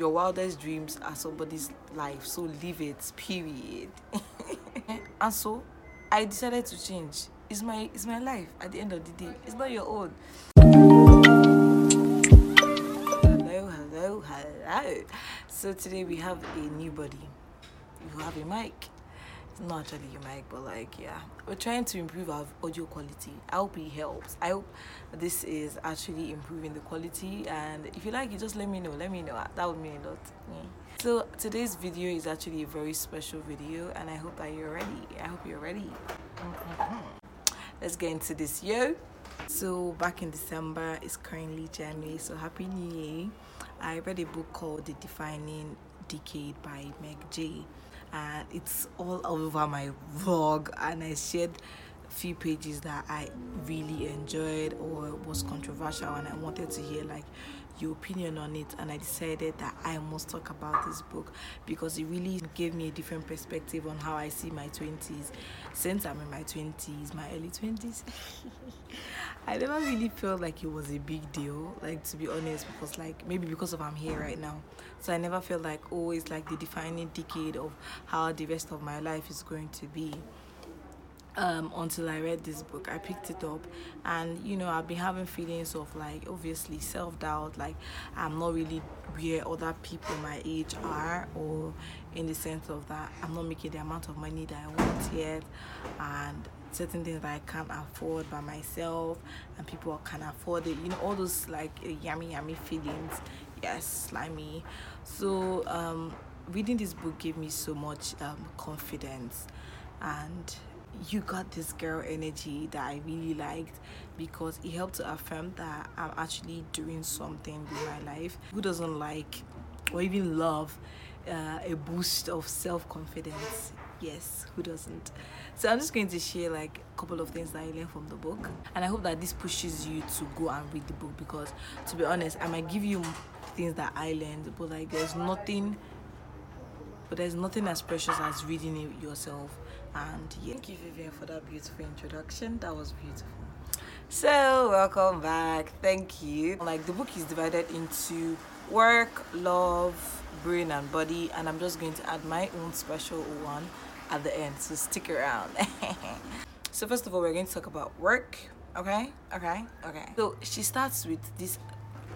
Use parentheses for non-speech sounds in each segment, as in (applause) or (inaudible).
your wildest dreams are somebody's life so live it period. (laughs) And so i decided to change. It's my it's my life at the end of the day. It's not your own. Hello hello hello. So today we have a new body. You have a mic not actually your mic but like yeah. We're trying to improve our audio quality. I hope it helps. I hope this is actually improving the quality. And if you like it just let me know. Let me know. That would mean a lot yeah. so today's video is actually a very special video and i hope that you're ready. I hope you're ready. Let's get into this yo. So back in december it's currently january so happy new year. I read a book called the defining decade by meg jay and it's all over my vlog and i shared a few pages that i really enjoyed or was controversial and i wanted to hear like your opinion on it and i decided that i must talk about this book because it really gave me a different perspective on how i see my 20s since i'm in my 20s my early 20s (laughs) i never really felt like it was a big deal like to be honest because like maybe because of i'm here right now so i never felt like oh it's like the defining decade of how the rest of my life is going to be um, until I read this book. I picked it up, and you know, I've been having feelings of like obviously self doubt, like I'm not really where other people my age are, or in the sense of that I'm not making the amount of money that I want yet, and certain things that I can't afford by myself, and people can afford it. You know, all those like yummy, yummy feelings. Yes, slimy. So, um, reading this book gave me so much um, confidence and you got this girl energy that I really liked because it helped to affirm that I'm actually doing something with my life. Who doesn't like or even love uh, a boost of self confidence? Yes, who doesn't? So I'm just going to share like a couple of things that I learned from the book, and I hope that this pushes you to go and read the book because, to be honest, I might give you things that I learned, but like there's nothing but there's nothing as precious as reading it yourself. And yeah. Thank you vivian for that beautiful introduction. That was beautiful. So welcome back. Thank you. Like the book is divided into work love brain and body and i'm just going to add my own special one at the end so stick around. (laughs) So first of all we're going to talk about work okay? Okay? Okay. So she starts with this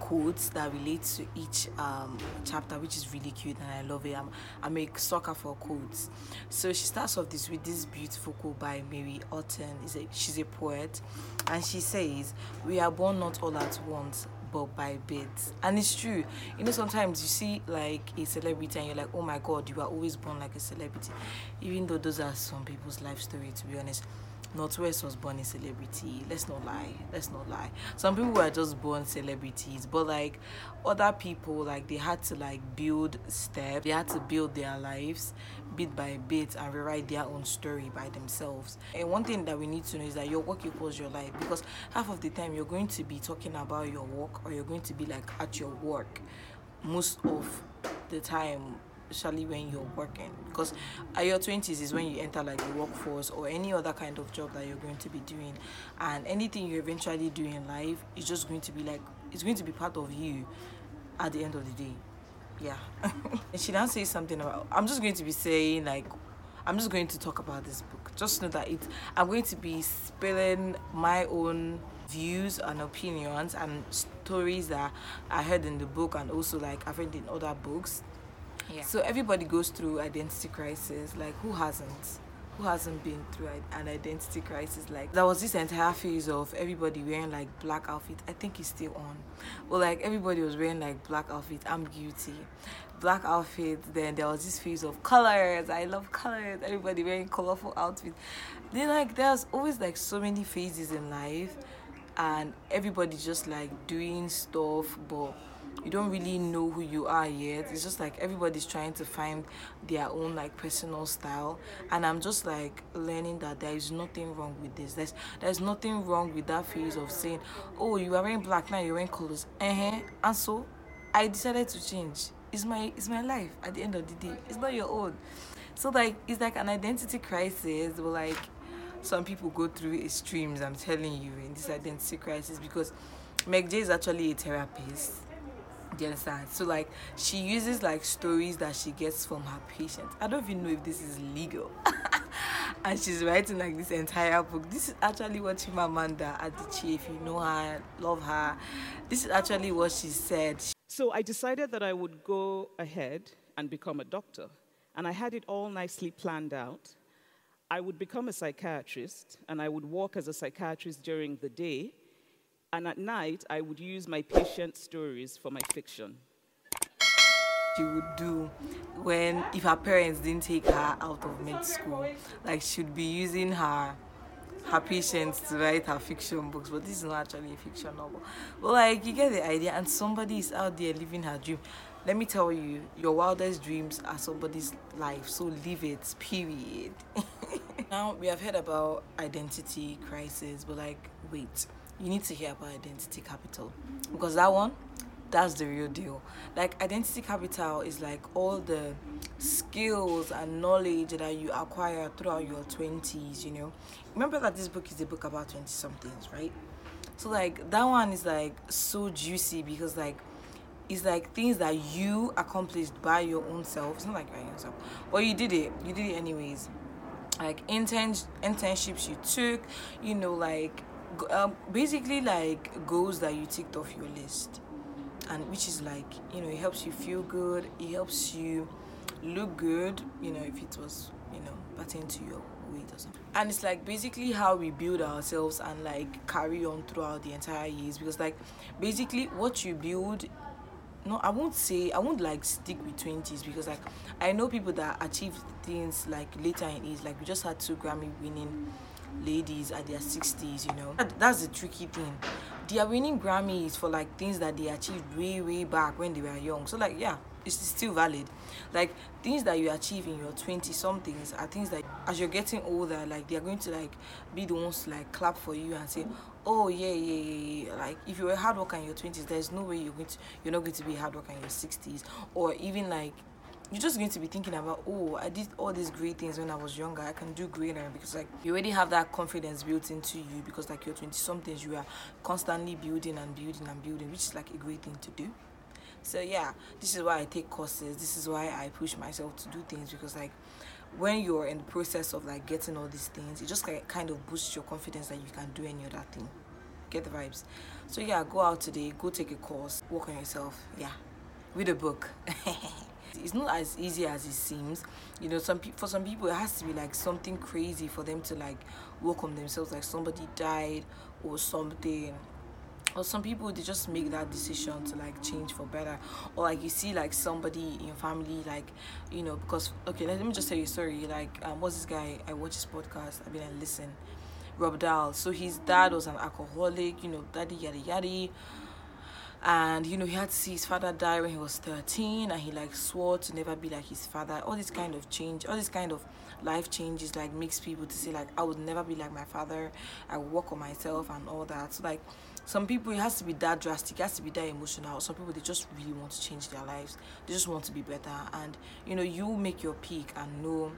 quotes that relate to each um, chapter, which is really cute and I love it. I'm, I'm a sucker for quotes. So she starts off this with this beautiful quote by Mary Antin. A, she's a poet, and she says, "We are born not all at once." But by bits, and it's true. You know, sometimes you see like a celebrity, and you're like, "Oh my God, you are always born like a celebrity," even though those are some people's life story. To be honest, North West was born a celebrity. Let's not lie. Let's not lie. Some people were just born celebrities, but like other people, like they had to like build steps. They had to build their lives bit by bit and rewrite their own story by themselves. And one thing that we need to know is that your work equals your life because half of the time you're going to be talking about your work or you're going to be like at your work most of the time especially when you're working. Because at your 20s is when you enter like the workforce or any other kind of job that you're going to be doing. And anything you eventually do in life is just going to be like it's going to be part of you at the end of the day. Yeah. (laughs) And she now says something about i'm just going to be saying like i'm just going to talk about this book. Just know that it i'm going to be spilling my own views and opinions and stories that i heard in the book and also like i've read in other books So everybody goes through identity crisis. Like who hasn't? Who hasn't been through an identity crisis? Like there was this entire phase of everybody wearing like black outfit. I think it's still on. Well, like everybody was wearing like black outfit. I'm guilty. Black outfit. Then there was this phase of colors. I love colors. Everybody wearing colorful outfits. Then like there's always like so many phases in life, and everybody just like doing stuff, but you don't really know who you are yet. It's just like everybody's trying to find their own like personal style. And i'm just like learning that there is nothing wrong with this. There's there's nothing wrong with that phase of saying oh you are wearing black now you're wearing colors uh-huh. and so i decided to change. It's my it's my life at the end of the day. It's not your own. So like it's like an identity crisis but like some people go through extremes i'm telling you in this identity crisis because meg jay is actually a therapist Do you understand? So like she uses like stories that she gets from her patients. I don't even know if this is legal. (laughs) and she's writing like this entire book. This is actually what Chimamanda Adichie, if you know her, love her. This is actually what she said. So I decided that I would go ahead and become a doctor. And I had it all nicely planned out. I would become a psychiatrist and I would work as a psychiatrist during the day and at night, I would use my patient stories for my fiction. She would do when, if her parents didn't take her out of med school, like she'd be using her her patients to write her fiction books, but this is not actually a fiction novel. But like you get the idea, and somebody is out there living her dream. Let me tell you, your wildest dreams are somebody's life, so live it, period. (laughs) now we have heard about identity crisis, but like wait you need to hear about identity capital. Because that one that's the real deal. Like identity capital is like all the skills and knowledge that you acquire throughout your 20s you know? Remember that this book is a book about 20 somethings right? So like that one is like so juicy because like it's like things that you accomplished by your own self. It's not like by yourself. Well you did it. You did it anyways. Like intern internships you took you know like um, basically like goals that you ticked off your list. And which is like you know it helps you feel good. It helps you look good you know if it was you know pertain to your weight or something. And it's like basically how we build ourselves and like carry on throughout the entire years. Because like basically what you build no i won't say i won't like stick with 20s because like i know people that achieve things like later in age. Like we just had two grammy winning ladies at their 60s, you know. That's the tricky thing. They are winning Grammys for like things that they achieved way, way back when they were young. So, like, yeah, it's still valid. Like, things that you achieve in your 20 somethings are things that as you're getting older, like, they're going to like be the ones to like clap for you and say, oh yeah, yeah, yeah, yeah. Like if you're a hard worker in your twenties, there's no way you're going to you're not going to be a hard worker in your sixties, or even like you're just going to be thinking about oh i did all these great things when i was younger. I can do greater because like you already have that confidence built into you because like you're 20 somethings you are constantly building and building and building which is like a great thing to do. So yeah this is why i take courses. This is why i push myself to do things because like when you're in the process of like getting all these things it just like kind of boosts your confidence that you can do any other thing. Get the vibes. So yeah go out today. Go take a course. Work on yourself. Yeah. Read a book (laughs) it's not as easy as it seems. You know some people for some people it has to be like something crazy for them to like work on themselves like somebody died or something. Or some people they just make that decision to like change for better. Or like you see like somebody in family like you know because okay let me just tell you a story. Like um what's this guy? I watch his podcast. I've been like listen. Rob Dial. So his dad was an alcoholic you know daddy yada yada and you know he had to see his father die when he was 13 and he like swore to never be like his father. All this kind of change all this kind of life changes like makes people to say like i would never be like my father. I work on myself and all that. So like some people it has to be that drastic. It has to be that emotional. Some people they just really want to change their lives. They just want to be better. And you know you make your peak and know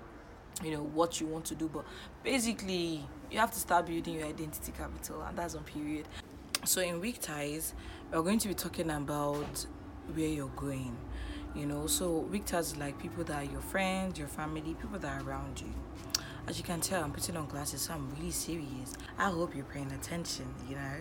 you know what you want to do. But basically you have to start building your identity capital and that's on period so in weak ties we're going to be talking about where you're going you know? So weak ties like people that are your friends your family people that are around you. As you can tell i'm putting on glasses so i'm really serious. I hope you're paying attention you know?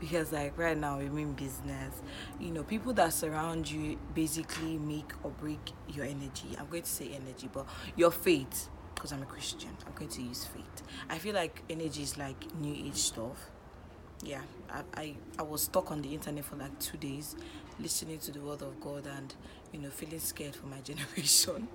Because like right now we're in business. You know people that surround you basically make or break your energy. I'm going to say energy but your faith because i'm a christian i'm going to use faith. I feel like energy is like new age stuff yeah I, I, I was stuck on the internet for like two days listening to the word of god and you know feeling scared for my (laughs) generation.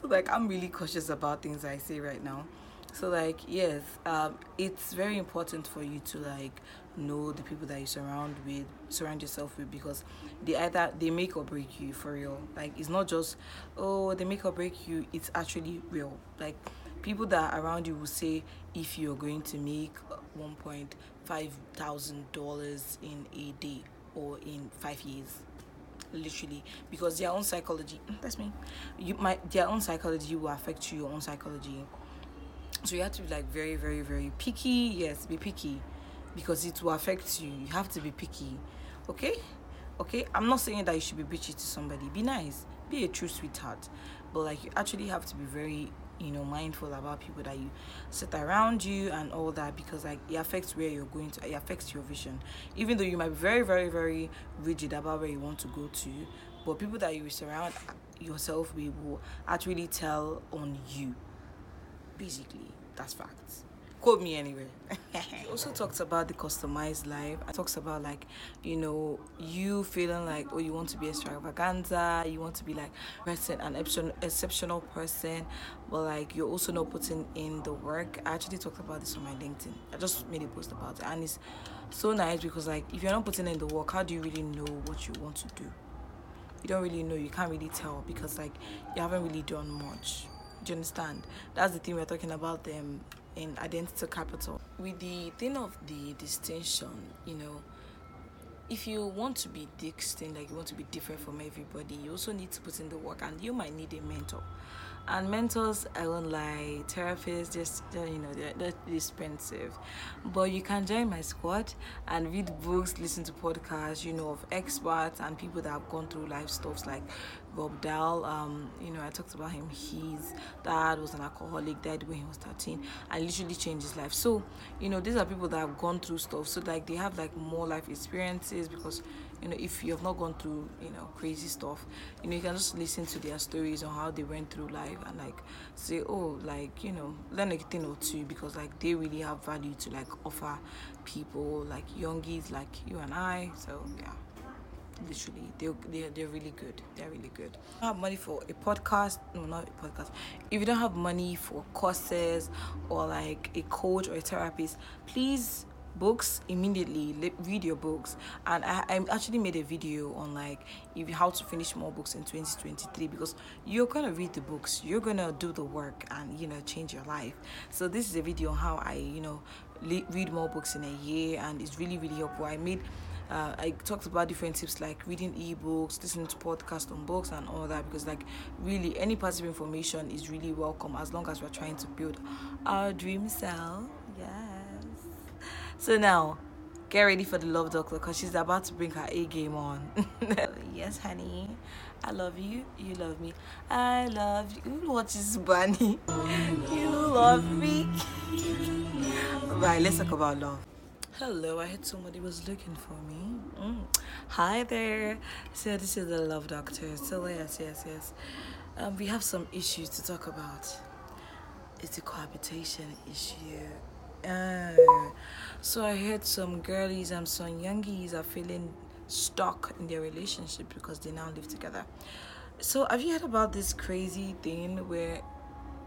So like i'm really cautious about things i say right now. So like yes um, it's very important for you to like know the people that you surround with surround yourself with because they either they make or break you for real. Like it's not just oh they make or break you it's actually real. Like people that are around you will say if you're going to make one point $5,000 in a day or in five years literally because their own psychology hmm, that's me. You might their own psychology will affect you, your own psychology. So you have to be like very very very picky. Yes be picky because it will affect you. You have to be picky okay? Okay i'm not saying that you should be bitchy to somebody. Be nice. Be a true sweetheart. But like you actually have to be very you know mindful about people that you sit around you and all that because like it affects where you're going to it affects your vision. Even though you might be very very very rigid about where you want to go to but people that you surround yourself with will actually tell on you. Basically that's facts quote me anyway. (laughs) he also talks about the customized life. It talks about like, you know, you feeling like oh you want to be a extravaganza, you want to be like person an exceptional person, but like you're also not putting in the work. I actually talked about this on my LinkedIn. I just made a post about it and it's so nice because like if you're not putting in the work, how do you really know what you want to do? You don't really know, you can't really tell because like you haven't really done much. Do you understand? That's the thing we're talking about them in identity capital. With the thing of the distinction, you know, if you want to be distinct, like you want to be different from everybody, you also need to put in the work and you might need a mentor and mentors i won't lie therapists just you know they're, they're expensive. But you can join my squad and read books listen to podcasts you know of experts and people that have gone through life stuffs like Rob Dial. Um, you know i talked about him. His dad was an alcoholic died when he was 13 and literally changed his life. So you know these are people that have gone through stuff. So like they have like more life experiences because you know if you have not gone through you know crazy stuff you know you can just listen to their stories on how they went through life and like say oh like you know learn a thing or two because like they really have value to like offer people like youngies like you and i. So yeah literally they're, they're, they're really good. They're really good. Have money for a podcast no not a podcast. If you don't have money for courses or like a coach or a therapist please books immediately read your books. And I, I actually made a video on like if how to finish more books in 2023 because you're gonna read the books you're gonna do the work and you know change your life. So this is a video on how i you know read more books in a year and it's really really helpful. I made uh, I talked about different tips like reading ebooks, listening to podcasts on books, and all that because, like, really, any passive information is really welcome as long as we're trying to build our dream self. So now, get ready for the love doctor because she's about to bring her A game on. (laughs) yes, honey. I love you. You love me. I love you. What is Bunny? You love me. right, let's talk about love. Hello, I heard somebody was looking for me. Mm. Hi there. So this is the love doctor. So yes, yes, yes. Um, we have some issues to talk about. It's a cohabitation issue. Uh, so I heard some girlies and some youngies are feeling stuck in their relationship because they now live together. So have you heard about this crazy thing where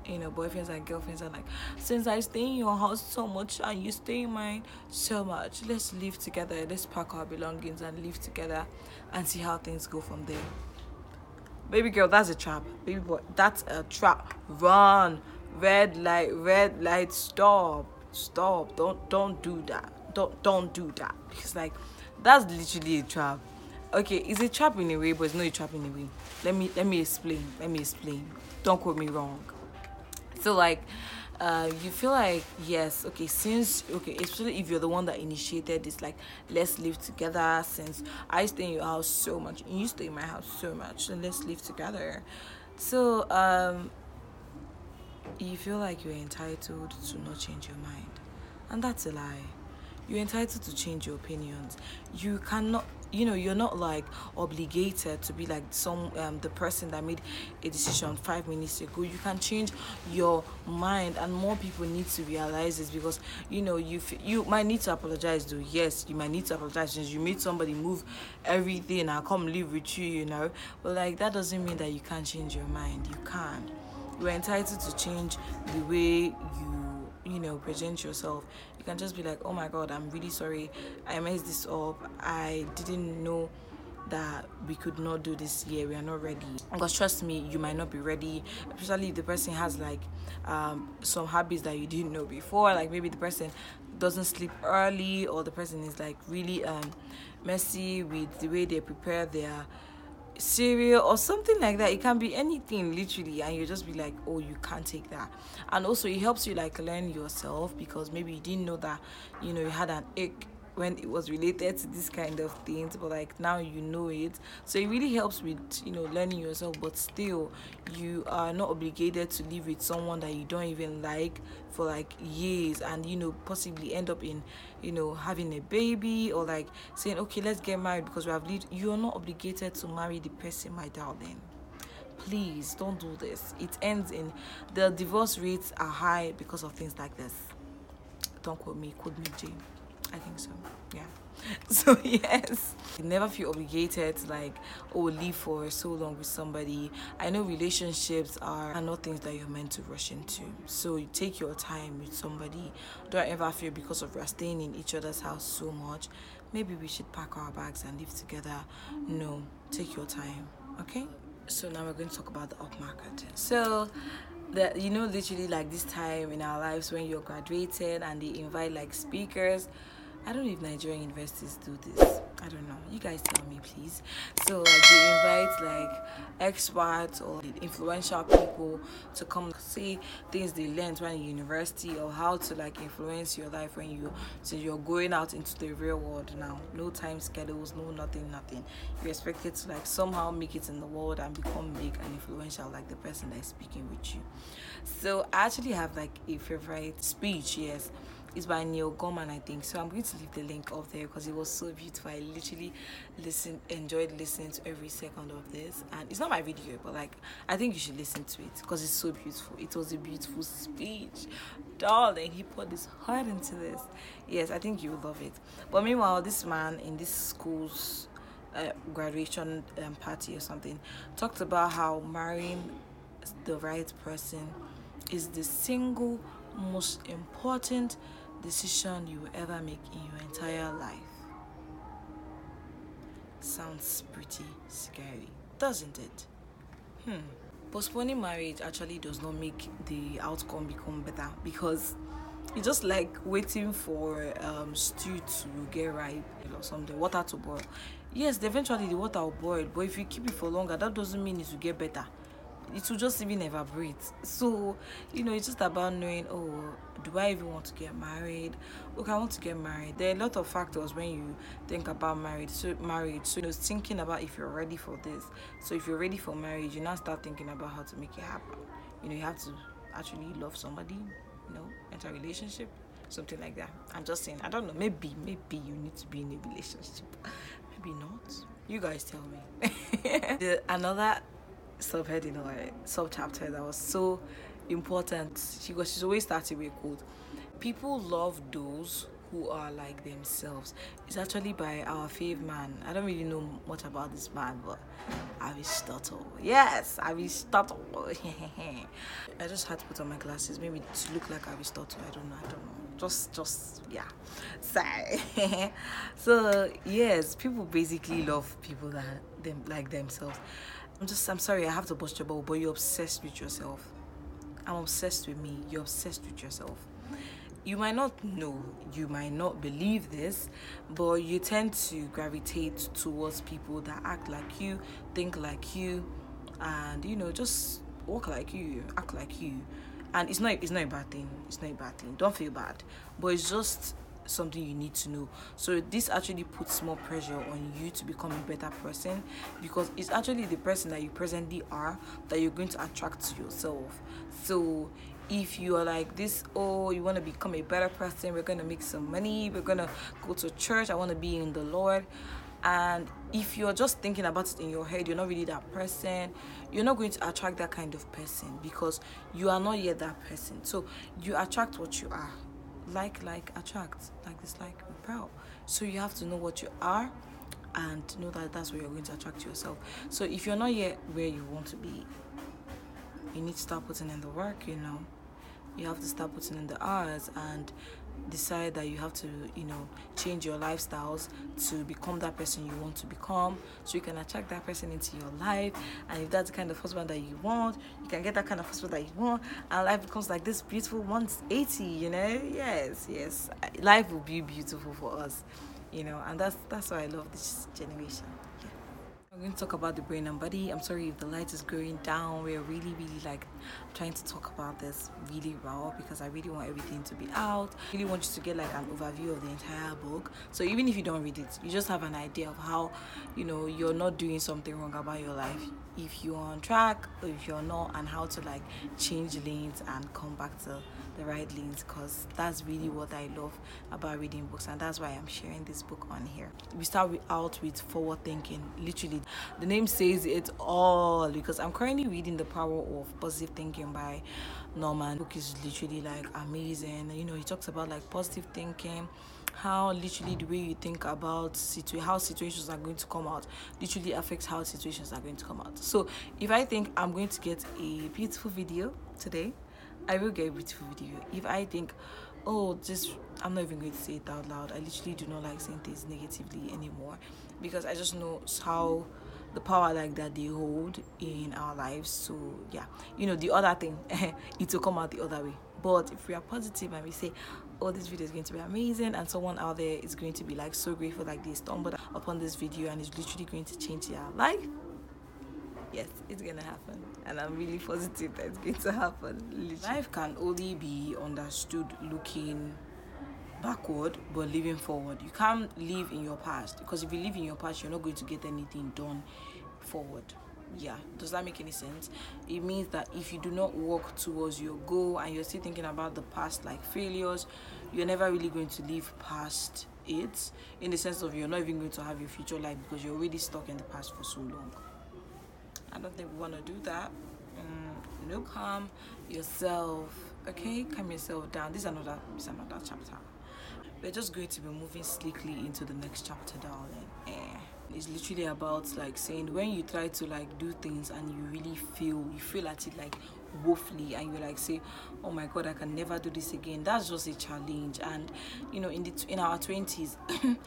you know boyfriends and girlfriends are like since i stay in your house so much and you stay in mine so much let's live together let's pack our belongings and live together and see how things go from there. Baby girl that's a trap. Baby boy that's a trap. Run. Red light red light stop stop. Don't don't do that. Don't don't do that. Because like that's literally a trap. Okay it's a trap in a way but it's not a trap in a way. Let me let me explain let me explain. Don't quote me wrong. So like uh, you feel like yes okay since okay especially if you're the one that initiated this like let's live together since i stay in your house so much and you stay in my house so much and let's live together. So um you feel like you're entitled to not change your mind. And that's a lie. You're entitled to change your opinions. You cannot you know you're not like obligated to be like some um, the person that made a decision five minutes ago you can change your mind and more people need to realize this because you know you you might need to apologize though yes you might need to apologize since you made somebody move everything and come live with you you know but like that doesn't mean that you can't change your mind you can you're entitled to change the way you you know present yourself. You can just be like oh my god i'm really sorry. I messed this up. I didn't know that we could not do this year we are not ready. Because trust me you might not be ready especially if the person has like um, some habits that you didn't know before. Like maybe the person doesn't sleep early or the person is like really um, messy with the way they prepare their cereal or something like that. It can be anything literally, and you just be like, oh, you can't take that. And also, it helps you like learn yourself because maybe you didn't know that you know you had an ick when it was related to this kind of things but like now you know it. So it really helps with you know learning yourself but still you are not obligated to live with someone that you don't even like for like years and you know possibly end up in you know having a baby or like saying okay let's get married because we have lived you're not obligated to marry the person my darling please don't do this. It ends in the divorce rates are high because of things like this. Don't quote me quote me jane I think so. Yeah. (laughs) So yes, you never feel obligated like oh live for so long with somebody. I know relationships are, are not things that you're meant to rush into. So you take your time with somebody. Don't ever feel because of we're staying in each other's house so much. Maybe we should pack our bags and live together. No, take your time. Okay. So now we're going to talk about the upmarket. So that you know literally like this time in our lives when you're graduated and they invite like speakers I don't know if Nigerian universities do this. I don't know. You guys tell me, please. So, like, they invite like experts or influential people to come see things they learned when in university or how to like influence your life when you so you're going out into the real world now. No time schedules, no nothing, nothing. You're expected to like somehow make it in the world and become big and influential like the person that's speaking with you. So, I actually have like a favorite speech. Yes it's by Neil Gaiman, I think. So I'm going to leave the link up there because it was so beautiful. I literally listened, enjoyed listening to every second of this. And it's not my video, but like I think you should listen to it because it's so beautiful. It was a beautiful speech, darling. He put his heart into this. Yes, I think you will love it. But meanwhile, this man in this school's uh, graduation um, party or something talked about how marrying the right person is the single most important decision you will ever make in your entire life. Sounds pretty scary, doesn't it? Hmm. Postponing marriage actually does not make the outcome become better because it's just like waiting for um, stew to get ripe or something, water to boil. Yes, eventually the water will boil, but if you keep it for longer, that doesn't mean it will get better it will just even evaporate. So, you know, it's just about knowing, oh, do I even want to get married? Okay, I want to get married. There are a lot of factors when you think about marriage. So marriage. So you know, thinking about if you're ready for this. So if you're ready for marriage, you now start thinking about how to make it happen. You know, you have to actually love somebody, you know, enter a relationship, something like that. I'm just saying, I don't know, maybe, maybe you need to be in a relationship. (laughs) Maybe not. You guys tell me. (laughs) the, another subheading or sub chapter that was so important. She was she's always starting with quote. People love those who are like themselves. It's actually by our fave man. I don't really know much about this man, but Aristotle. Yes, Aristotle. (laughs) I just had to put on my glasses, maybe to look like Aristotle. I don't know. I don't know. Just, just yeah. Sorry. (laughs) so yes, people basically love people that them like themselves. I'm just, I'm sorry, I have to bust your bubble, but you're obsessed with yourself. I'm obsessed with me. You're obsessed with yourself. You might not know, you might not believe this, but you tend to gravitate towards people that act like you, think like you, and you know, just walk like you, act like you. And it's not it's not a bad thing. It's not a bad thing. Don't feel bad. But it's just something you need to know. So this actually puts more pressure on you to become a better person because it's actually the person that you presently are that you're going to attract to yourself. So if you are like this, oh, you want to become a better person, we're going to make some money, we're going to go to church, I want to be in the Lord. And if you're just thinking about it in your head, you're not really that person, you're not going to attract that kind of person because you are not yet that person. So you attract what you are like like attract like dislike repel so you have to know what you are and know that that's where you're going to attract yourself. So if you're not yet where you want to be you need to start putting in the work you know. You have to start putting in the hours and decide that you have to you know change your lifestyles to become that person you want to become so you can attract that person into your life and if that's the kind of husband that you want you can get that kind of husband that you want and life becomes like this beautiful 180 you know? Yes yes. Life will be beautiful for us you know and that's that's why i love this generation I'm going to talk about the brain and body. I'm sorry if the light is going down. We're really, really like trying to talk about this really raw because I really want everything to be out. I really want you to get like an overview of the entire book. So even if you don't read it, you just have an idea of how, you know, you're not doing something wrong about your life. If you're on track if you're not, and how to like change lanes and come back to the right lanes because that's really what I love about reading books and that's why I'm sharing this book on here. We start with, out with forward thinking. Literally, the name says it all because I'm currently reading The Power of Positive Thinking by Norman. The book is literally like amazing. You know, he talks about like positive thinking how literally the way you think about situ- how situations are going to come out literally affects how situations are going to come out so if i think i'm going to get a beautiful video today I will get a beautiful video. If I think, oh, this, I'm not even going to say it out loud. I literally do not like saying things negatively anymore because I just know how the power like that they hold in our lives. So yeah, you know the other thing, (laughs) it will come out the other way. But if we are positive and we say, oh, this video is going to be amazing, and someone out there is going to be like so grateful, like they stumbled upon this video and it's literally going to change their life yes, it's gonna happen, and I'm really positive that it's going to happen. Literally. Life can only be understood looking backward but living forward. You can't live in your past because if you live in your past, you're not going to get anything done forward. Yeah, does that make any sense? It means that if you do not work towards your goal and you're still thinking about the past like failures, you're never really going to live past it in the sense of you're not even going to have your future life because you're already stuck in the past for so long. I don't think we want to do that. Mm, no, calm yourself. Okay, calm yourself down. This is another, this is another chapter. We're just going to be moving slickly into the next chapter, darling. Eh. It's literally about like saying when you try to like do things and you really feel you feel at it like woefully and you like say oh my god i can never do this again that's just a challenge and you know in the in our 20s (clears throat)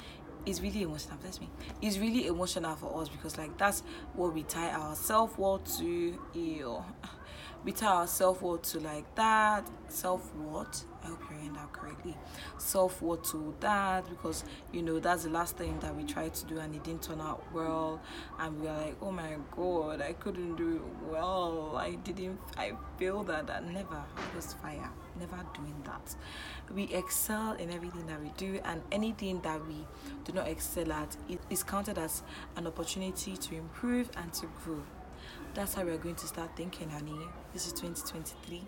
is really emotional bless me. It's really emotional for us because like that's what we tie our self-worth to ew we tie our self-worth to like that. Self-worth i hope you're hearing that correctly. Self-worth to that because you know that's the last thing that we tried to do and it didn't turn out well. And we are like oh my god i couldn't do it well. I didn't i feel that that never was fire. Never doing that. We excel in everything that we do and anything that we do not excel at is counted as an opportunity to improve and to grow that's how we're going to start thinking, honey. This is 2023.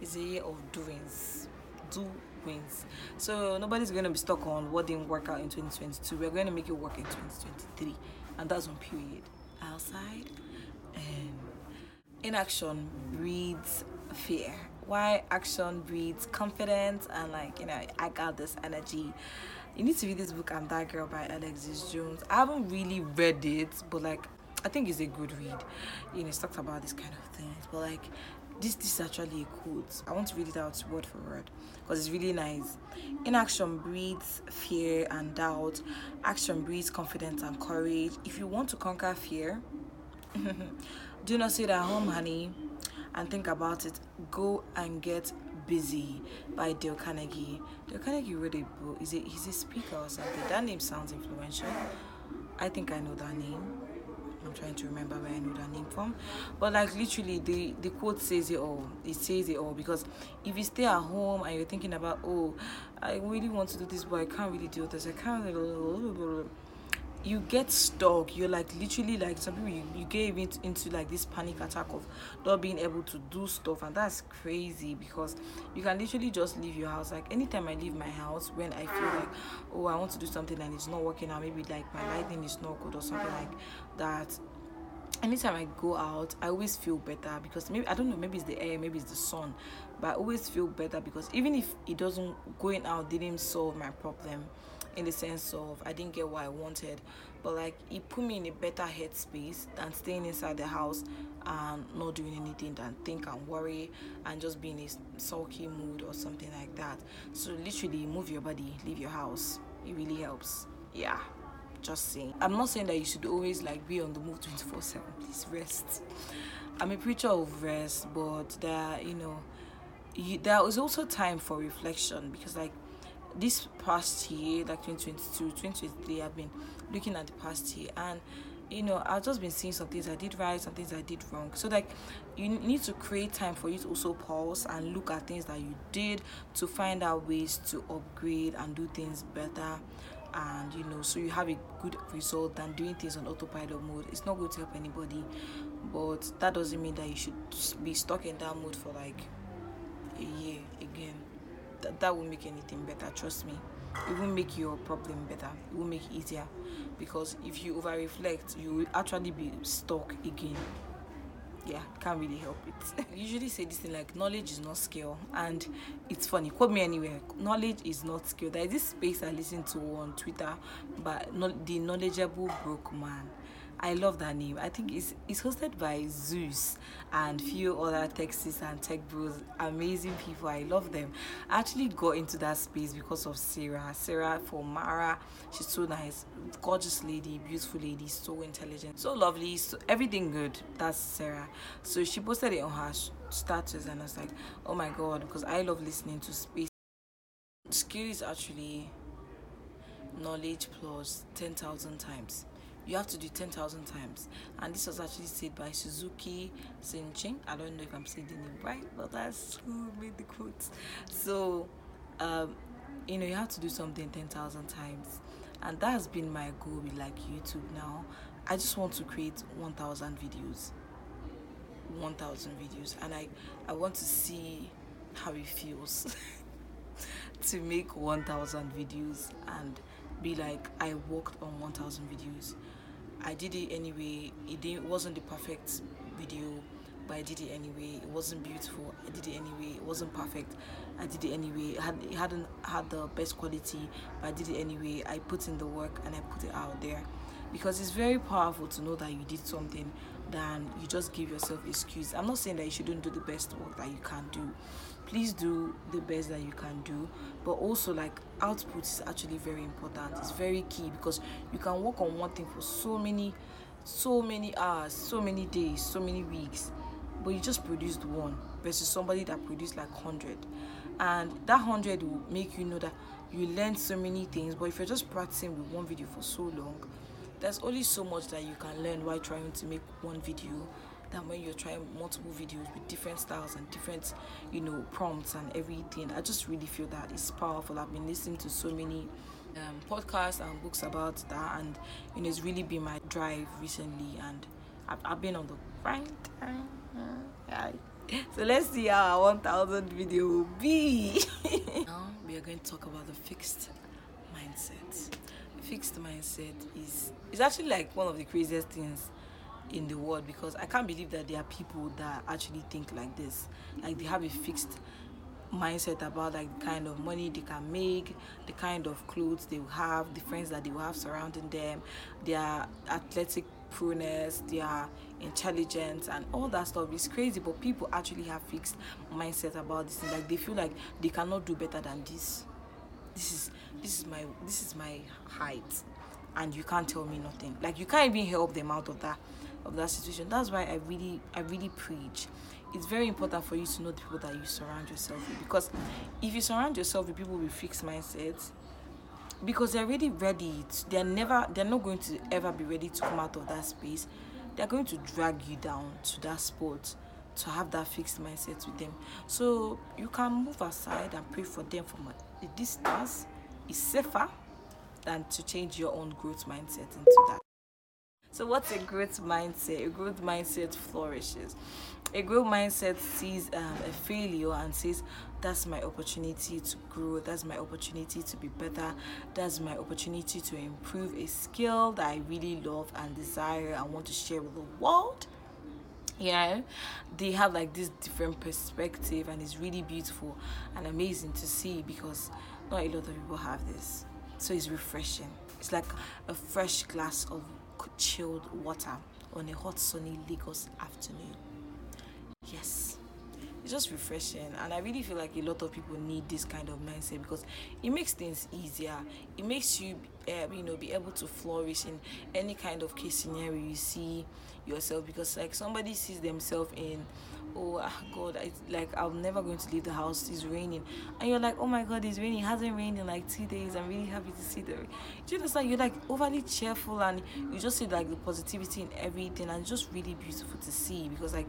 It's a year of doings. Do wins. So nobody's going to be stuck on what didn't work out in 2022. We're going to make it work in 2023. And that's on period. Outside, um, inaction breeds fear. Why action breeds confidence and like, you know, I got this energy you need to read this book i'm that girl by alexis jones i haven't really read it but like I think it's a good read. You know, it's talked about this kind of things, but like this, this is actually a quote. I want to read it out word for word because it's really nice. Inaction breeds fear and doubt. Action breeds confidence and courage. If you want to conquer fear, (laughs) do not sit at home, honey, and think about it. Go and get busy by Dale Carnegie. Dale Carnegie wrote a book. Is it? He's a speaker or something. That name sounds influential. I think I know that name. Trying to remember where I know that name from. But like literally the the quote says it all. It says it all because if you stay at home and you're thinking about oh I really want to do this but I can't really do this, I can't you get stuck. You're like literally like some people you, you get into, into like this panic attack of not being able to do stuff and that's crazy because you can literally just leave your house. Like anytime i leave my house when i feel like oh i want to do something and it's not working out maybe like my lighting is not good or something like that anytime I go out, I always feel better because maybe I don't know, maybe it's the air, maybe it's the sun, but I always feel better because even if it doesn't going out didn't solve my problem, in the sense of I didn't get what I wanted, but like it put me in a better headspace than staying inside the house and not doing anything than think and worry and just be in a sulky mood or something like that. So literally move your body, leave your house. It really helps. Yeah. Just saying. I'm not saying that you should always like be on the move 24 7. Please rest. I'm a preacher of rest, but there, you know, you, there is also time for reflection because like this past year, like 2022, 2023, I've been looking at the past year and you know, I've just been seeing some things I did right, some things I did wrong. So like you need to create time for you to also pause and look at things that you did to find out ways to upgrade and do things better. And you know so you have a good result than doing things on autopilot mode. It's not going to help anybody. But that doesn't mean that you should be stuck in that mode for like a year that, that won't make anything better trust me. It won't make your problem better. It won't make it easier. Because if you over reflect you will actually be stuck again. Yeah can't really help it. (laughs) Usually say this thing like knowledge is not skill and it's funny. Quote me anywhere. Knowledge is not skill. There is this space i listen to on twitter but not the knowledgeable broke man I love that name. I think it's it's hosted by Zeus and mm-hmm. few other Texas and tech bros. Amazing people. I love them. I actually got into that space because of Sarah. Sarah for Mara. She's so nice. Gorgeous lady, beautiful lady, so intelligent, so lovely, so everything good. That's Sarah. So she posted it on her status and I was like, oh my god, because I love listening to space. Skill is actually knowledge plus 10,000 times you have to do 10,000 times. And this was actually said by Suzuki Senching. I don't know if I'm saying the name right, but that's (laughs) who made the quote. So, um, you know, you have to do something 10,000 times. And that has been my goal with like YouTube now. I just want to create 1,000 videos. 1,000 videos. And I, I want to see how it feels (laughs) to make 1,000 videos and be like I worked on 1000 videos I did it anyway. It didn't, wasn't the perfect video, but I did it anyway. It wasn't beautiful. I did it anyway. It wasn't perfect. I did it anyway. It, had, it hadn't had the best quality, but I did it anyway. I put in the work and I put it out there. Because it's very powerful to know that you did something than you just give yourself excuse. I'm not saying that you shouldn't do the best work that you can do. Please do the best that you can do. But also like output is actually very important. It's very key because you can work on one thing for so many so many hours so many days so many weeks but you just produced one versus somebody that produced like 100 and that 100 will make you know that you learned so many things but if you're just practicing with one video for so long there's only so much that you can learn while trying to make one video than when you're trying multiple videos with different styles and different you know prompts and everything. I just really feel that it's powerful. I've been listening to so many um, podcasts and books about that and you know it's really been my drive recently and i've, I've been on the grind (laughs) so let's see how our 1000 video will be. (laughs) Now we are going to talk about the fixed mindset fixed mindset is is actually like one of the craziest things in the world because I can't believe that there are people that actually think like this. Like they have a fixed mindset about like the kind of money they can make, the kind of clothes they will have, the friends that they will have surrounding them, their athletic proneness, their intelligence and all that stuff is crazy. But people actually have fixed mindset about this like they feel like they cannot do better than this. This is this is my this is my height and you can't tell me nothing. Like you can't even help them out of that of that situation. That's why I really I really preach. It's very important for you to know the people that you surround yourself with because if you surround yourself with people with fixed mindsets, because they're already ready, to, they're never they're not going to ever be ready to come out of that space. They're going to drag you down to that spot to have that fixed mindset with them. So you can move aside and pray for them from a distance. is safer than to change your own growth mindset into that. So, what's a growth mindset? A growth mindset flourishes. A growth mindset sees um, a failure and says, That's my opportunity to grow. That's my opportunity to be better. That's my opportunity to improve a skill that I really love and desire and want to share with the world. Know, they have like this different perspective, and it's really beautiful and amazing to see because not a lot of people have this. So, it's refreshing. It's like a fresh glass of chilled water on a hot sunny Lagos afternoon. Yes, it's just refreshing, and I really feel like a lot of people need this kind of mindset because it makes things easier. It makes you, uh, you know, be able to flourish in any kind of case scenario you see yourself because like somebody sees themselves in oh ah, god I, like i'm never going to leave the house. It's raining. And you're like oh my god it's raining. It hasn't rained in like two days. I'm really happy to see the rain. Do you understand? You're like overly cheerful and you just see like the positivity in everything and it's just really beautiful to see because like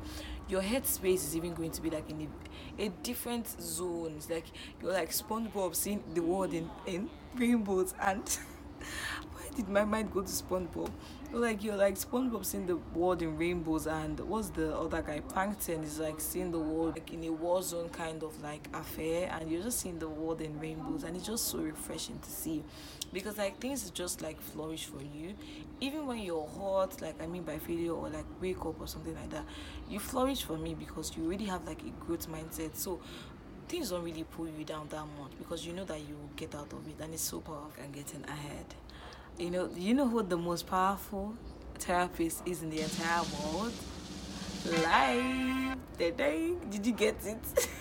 your headspace is even going to be like in a, a different zone. It's like you're like spongebob seeing the world in in rainbows and (laughs) why did my mind go to spongebob like you're like SpongeBob seeing the world in rainbows, and what's the other guy? Plankton is like seeing the world like in a war zone kind of like affair, and you're just seeing the world in rainbows, and it's just so refreshing to see, because like things just like flourish for you, even when you're hot, like I mean by failure or like wake up or something like that, you flourish for me because you already have like a growth mindset. So things don't really pull you down that much because you know that you get out of it, and it's so powerful and getting ahead you know you know who the most powerful therapist is in the entire world? Life. Did you get it? (laughs)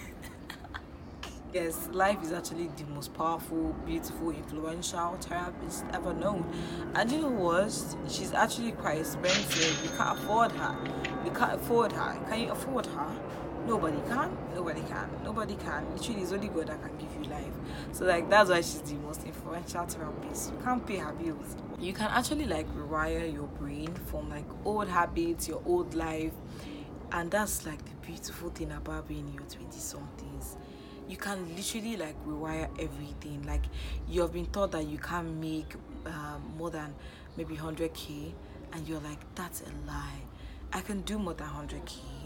Yes life is actually the most powerful beautiful influential therapist ever known. And you know what? She's actually quite expensive. You can't afford her. You can't afford her. Can you afford her nobody can nobody can nobody can. Literally it's only god that can give you life. So like that's why she's the most influential therapist you can't pay her bills. You can actually like rewire your brain from like old habits your old life. And that's like the beautiful thing about being in your 20 somethings you can literally like rewire everything. Like you have been taught that you can't make um, more than maybe 100k and you're like that's a lie. I can do more than 100k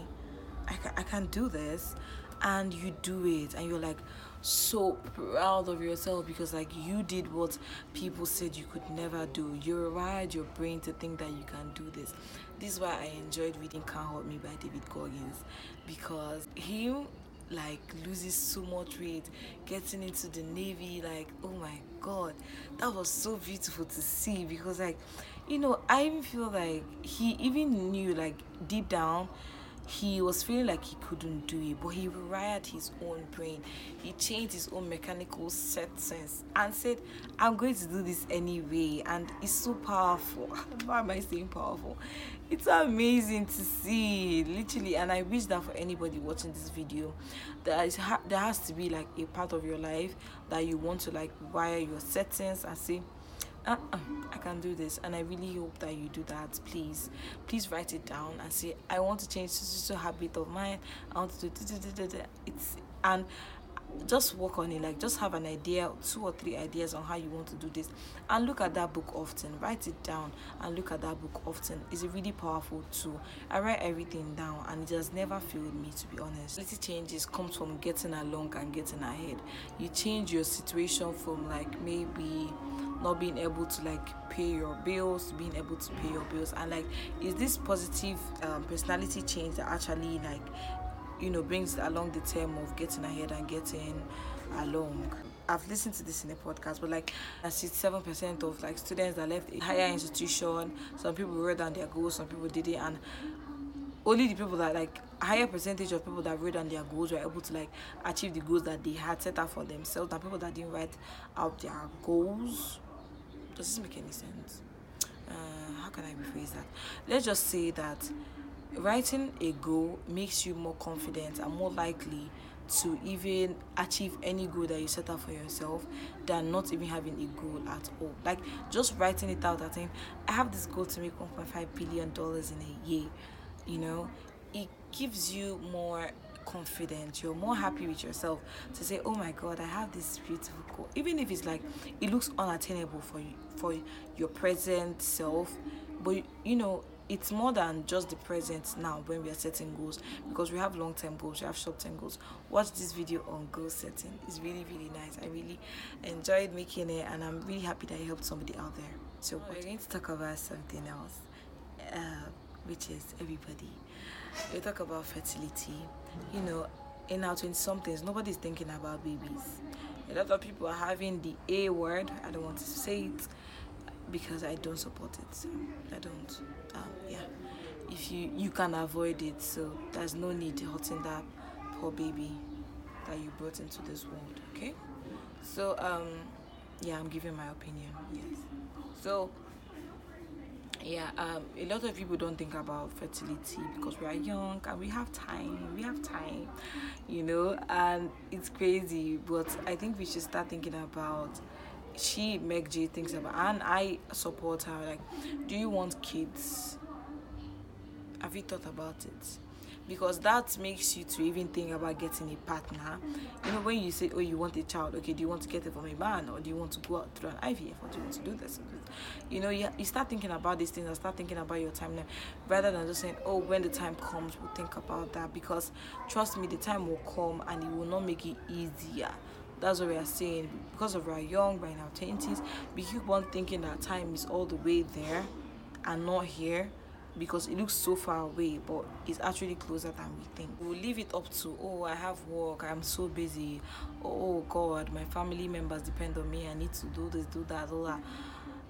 I can, I can do this. And you do it and you're like so proud of yourself because like you did what people said you could never do. You wired your brain to think that you can do this. This is why i enjoyed reading can't Hurt me by david goggins because he like loses so much weight getting into the navy like oh my god. That was so beautiful to see because like you know i even feel like he even knew like deep down he was feeling like he couldn't do it, but he rewired his own brain. He changed his own mechanical settings and said, I'm going to do this anyway. And it's so powerful. (laughs) Why am I saying powerful? It's amazing to see, literally. And I wish that for anybody watching this video, there, is ha- there has to be like a part of your life that you want to like wire your settings and say, uh-uh, I can do this, and I really hope that you do that. Please, please write it down and say, I want to change this a habit of mine. I want to do it's and just work on it like just have an idea two or three ideas on how you want to do this. And look at that book often. Write it down and look at that book often. It's a really powerful tool. I write everything down and it has never failed me to be honest. Little changes comes from getting along and getting ahead. You change your situation from like maybe not being able to like pay your bills being able to pay your bills. And like is this positive um, personality change that actually like you know brings along the term of getting ahead and getting along. I've listened to this in a podcast, but like 67% of like students that left a higher institution, some people wrote down their goals, some people didn't, and only the people that like higher percentage of people that wrote down their goals were able to like achieve the goals that they had set out for themselves than people that didn't write out their goals does this make any sense? Uh, how can I rephrase that? Let's just say that writing a goal makes you more confident and more likely to even achieve any goal that you set out for yourself than not even having a goal at all. Like just writing it out and saying, I have this goal to make 1.5 billion dollars in a year, you know, it gives you more confident you're more happy with yourself to say oh my god i have this beautiful goal. Even if it's like it looks unattainable for you for your present self but you know it's more than just the present now when we are setting goals because we have long-term goals we have short-term goals. Watch this video on goal setting. It's really really nice. I really enjoyed making it and i'm really happy that i helped somebody out there. So we're going to talk about something else uh, which is everybody we talk about fertility. You know in our 20 somethings nobody's thinking about babies. A lot of people are having the a word. I don't want to say it because i don't support it. I don't um, yeah. If you you can avoid it so there's no need to hurting that poor baby that you brought into this world okay? So um yeah i'm giving my opinion. Yes. So yeah um a lot of people don't think about fertility because we are young and we have time we have time you know and it's crazy but i think we should start thinking about she meg jay thinks about and i support her like do you want kids? Have you thought about it because that makes you to even think about getting a partner. You know, when you say, "Oh, you want a child," okay, do you want to get it from a man or do you want to go out through an IVF or do you want to do this? You know, you, you start thinking about these things and start thinking about your timeline rather than just saying, "Oh, when the time comes, we'll think about that." Because trust me, the time will come and it will not make it easier. That's what we are saying. Because of our young, in our twenties, we keep on thinking that time is all the way there and not here because it looks so far away, but it's actually closer than we think. We'll leave it up to, oh, I have work, I'm so busy, oh, oh, God, my family members depend on me, I need to do this, do that, all that.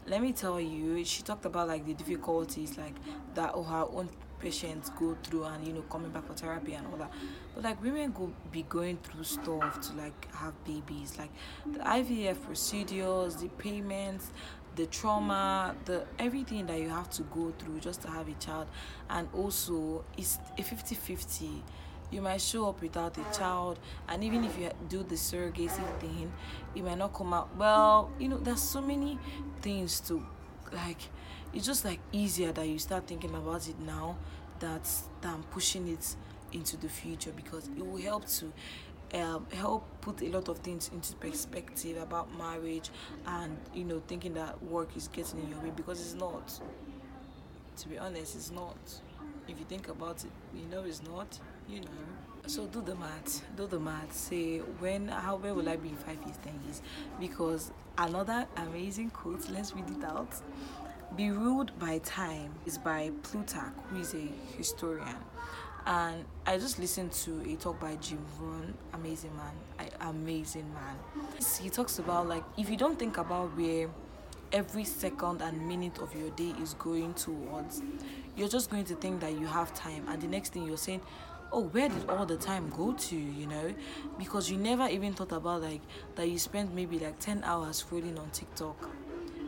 Let me tell you, she talked about like the difficulties like that or her own patients go through and you know coming back for therapy and all that but like women go be going through stuff to like have babies like the ivf procedures the payments the trauma, the everything that you have to go through just to have a child, and also it's a 50 50. You might show up without a child, and even if you do the surrogacy thing, it might not come out well. You know, there's so many things to like. It's just like easier that you start thinking about it now that than pushing it into the future because it will help to um, help put a lot of things into perspective about marriage and you know thinking that work is getting in your way because it's not. To be honest it's not. If you think about it you know it's not you know. So do the math do the math. Say when how where will i be in five years ten years? Because another amazing quote let's read it out. Be ruled by time is by plutarch who is a historian and I just listened to a talk by Jim Rohn, amazing man, I, amazing man. He talks about like if you don't think about where every second and minute of your day is going towards, you're just going to think that you have time, and the next thing you're saying, oh, where did all the time go to? You know, because you never even thought about like that you spent maybe like ten hours scrolling on TikTok.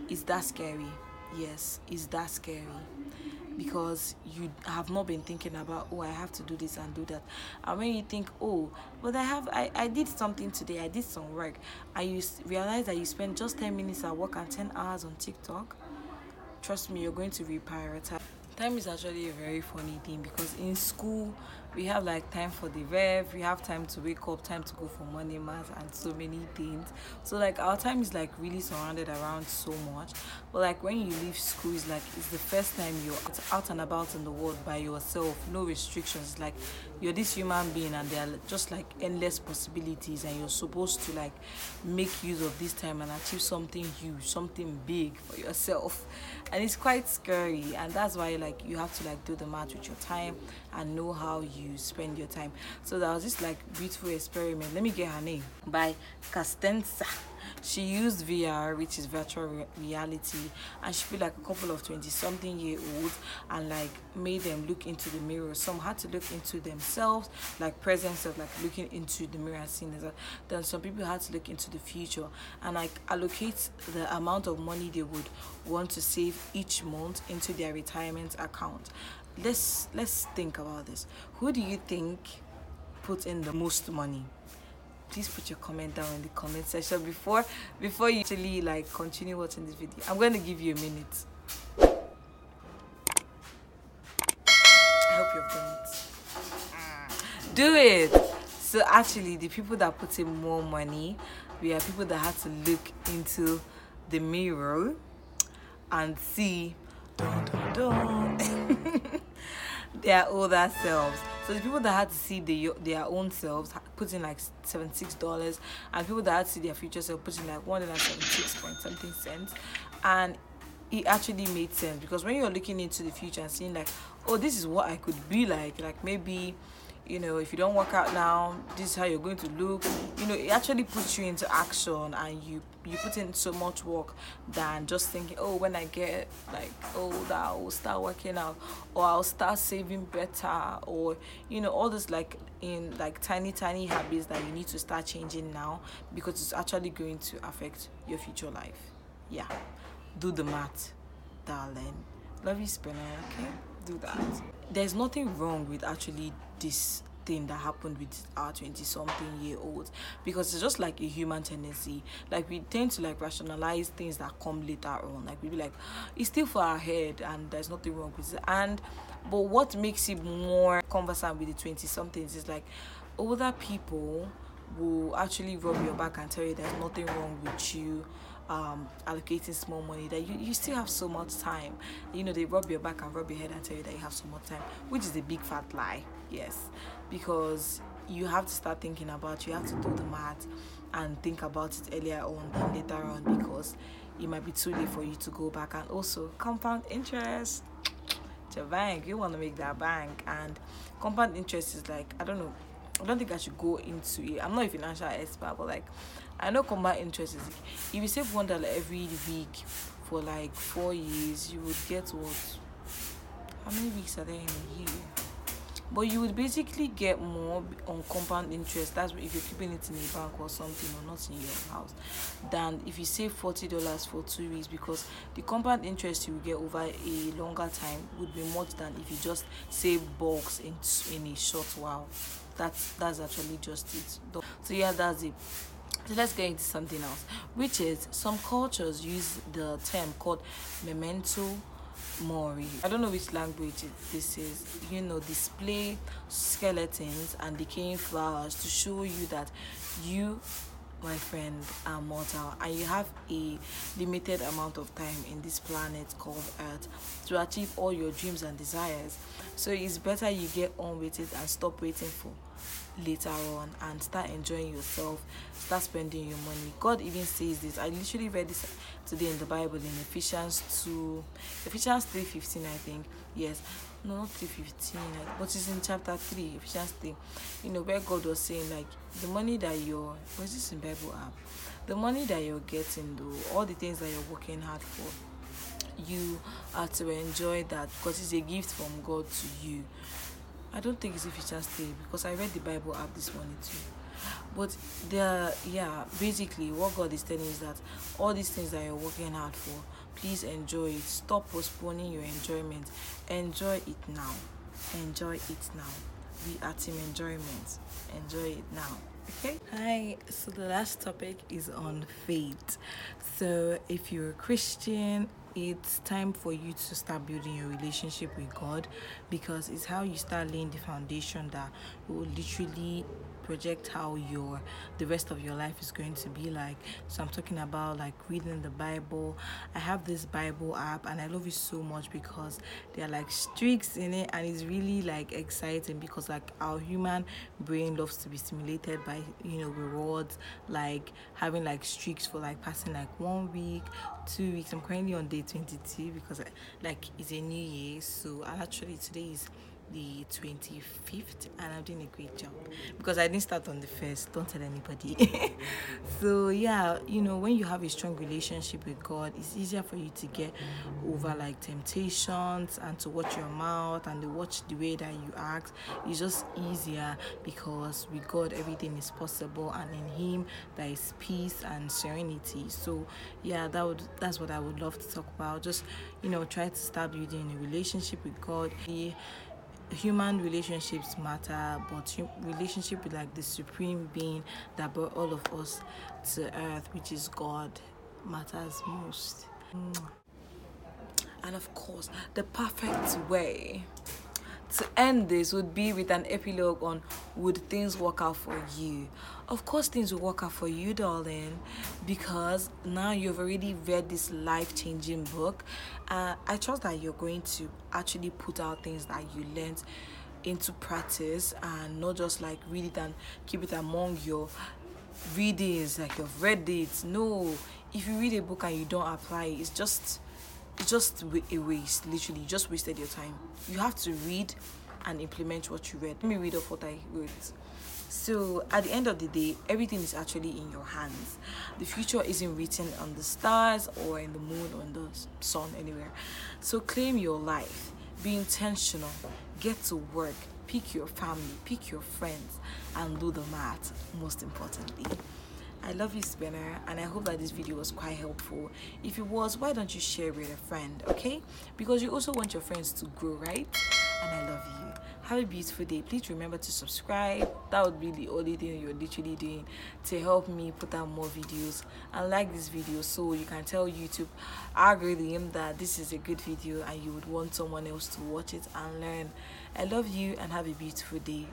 Is that scary? Yes, is that scary? Because you have not been thinking about oh i have to do this and do that. And when you think oh but i have i, I did something today i did some work and you realize that you spend just 10 minutes at work and 10 hours on tiktok trust me you're going to reprioritize. Time is actually a very funny thing because in school we have like time for the rev we have time to wake up time to go for morning mass and so many things. So like our time is like really surrounded around so much. But like when you leave school it's like it's the first time you're out and about in the world by yourself no restrictions. Like you're this human being and there are just like endless possibilities and you're supposed to like make use of this time and achieve something huge something big for yourself. And it's quite scary and that's why like you have to like do the math with your time and know how you spend your time. So that was this like beautiful experiment. Let me get her name. By castenza she used VR, which is virtual re- reality, and she put like a couple of 20 something year olds and like made them look into the mirror. Some had to look into themselves, like presence of like looking into the mirror and seeing that. Then some people had to look into the future and like allocate the amount of money they would want to save each month into their retirement account. Let's let's think about this. Who do you think put in the most money? Please put your comment down in the comment section before before you actually like continue watching this video. I'm going to give you a minute. I hope you've done it. Mm. Do it! So actually the people that put in more money we are people that had to look into the mirror and see dun, dun, dun, their older selves so the people that had to see the, their own selves put in like seventy six dollars, and people that had to see their future self put in like one hundred and seventy six point something cents, and it actually made sense because when you're looking into the future and seeing like, oh, this is what I could be like, like maybe you know if you don't work out now this is how you're going to look. You know it actually puts you into action and you you put in so much work than just thinking oh when i get like older i'll start working out or i'll start saving better or you know all this like in like tiny tiny habits that you need to start changing now because it's actually going to affect your future life. Yeah. Do the math darling. Love you, spinner. Okay, do that. There's nothing wrong with actually this thing that happened with our 20 something year olds. Because it's just like a human tendency. Like we tend to like rationalize things that come later on. Like we be like it's still for our head and there's nothing wrong with it. And but what makes it more conversant with the 20 somethings is like older people will actually rub your back and tell you there's nothing wrong with you um, allocating small money that you, you still have so much time. You know they rub your back and rub your head and tell you that you have so much time which is a big fat lie yes. Because you have to start thinking about you have to do the math and think about it earlier on than later on because it might be too late for you to go back. And also compound interest. (tsk) To bank. You want to make that bank. And compound interest is like i don't know i don't think i should go into it. I'm not a financial expert but like i know compound interest is if you save one dollar every week for like four years you would get what? How many weeks are there in a year? But you would basically get more on compound interest. That's if you're keeping it in a bank or something or not in your house than if you save forty dollars for two weeks because the compound interest you get over a longer time would be much than if you just save bulks in in a short while. That's that's actually just it. So yeah that's it so let's get into something else which is some cultures use the term called memento mori. I don't know which language this is. You know display skeletons and decaying flowers to show you that you my friend are mortal. And you have a limited amount of time in this planet called earth to achieve all your dreams and desires. So it's better you get on with it and stop waiting for later on and start enjoying yourself start spending your money. God even says this. I literally read this today in the bible in ephesians 2 ephesians 3 15 i think. Yes. No not 3 15 but it's in chapter 3 ephesians 3 you know where god was saying like the money that you're was this in bible app? The money that you're getting though all the things that you're working hard for you are to enjoy that because it's a gift from god to you I don't think it's Ephesians 3 because I read the Bible app this morning too. But there, yeah, basically, what God is telling is that all these things that you're working hard for, please enjoy it. Stop postponing your enjoyment. Enjoy it now. Enjoy it now. We are team enjoyment. Enjoy it now. Okay. Hi. So the last topic is on faith. So if you're a Christian it's time for you to start building your relationship with God because it's how you start laying the foundation that will literally project how your the rest of your life is going to be like. So i'm talking about like reading the bible. I have this bible app and i love it so much because there are like streaks in it and it's really like exciting because like our human brain loves to be stimulated by you know rewards like having like streaks for like passing like one week two weeks. I'm currently on day 22 because like it's a new year. So actually today is the 25th and I'm doing a great job because I didn't start on the first. Don't tell anybody. (laughs) so, yeah, you know, when you have a strong relationship with God, it's easier for you to get over like temptations and to watch your mouth and to watch the way that you act. It's just easier because with God, everything is possible and in Him, there is peace and serenity. So, yeah, that would that's what I would love to talk about. Just, you know, try to start building a relationship with God. Human relationships matter but relationship with like the supreme being that brought all of us to earth which is god matters most. And of course the perfect way to end this would be with an epilogue on would things work out for you? Of course things will work out for you darling because now you've already read this life-changing book. Uh, i trust that you're going to actually put out things that you learned into practice and not just like read it and keep it among your readings like you've read it. No if you read a book and you don't apply it, it's just it's just a waste literally you just wasted your time. You have to read and implement what you read. Let me read off what i wrote. So at the end of the day everything is actually in your hands. The future isn't written on the stars or in the moon or in the sun anywhere. So claim your life. Be intentional. Get to work. Pick your family. Pick your friends. And do the math most importantly I love you, Spinner, and I hope that this video was quite helpful. If it was, why don't you share with a friend, okay? Because you also want your friends to grow, right? And I love you. Have a beautiful day. Please remember to subscribe. That would be the only thing you're literally doing to help me put out more videos and like this video so you can tell YouTube algorithm that this is a good video and you would want someone else to watch it and learn. I love you and have a beautiful day.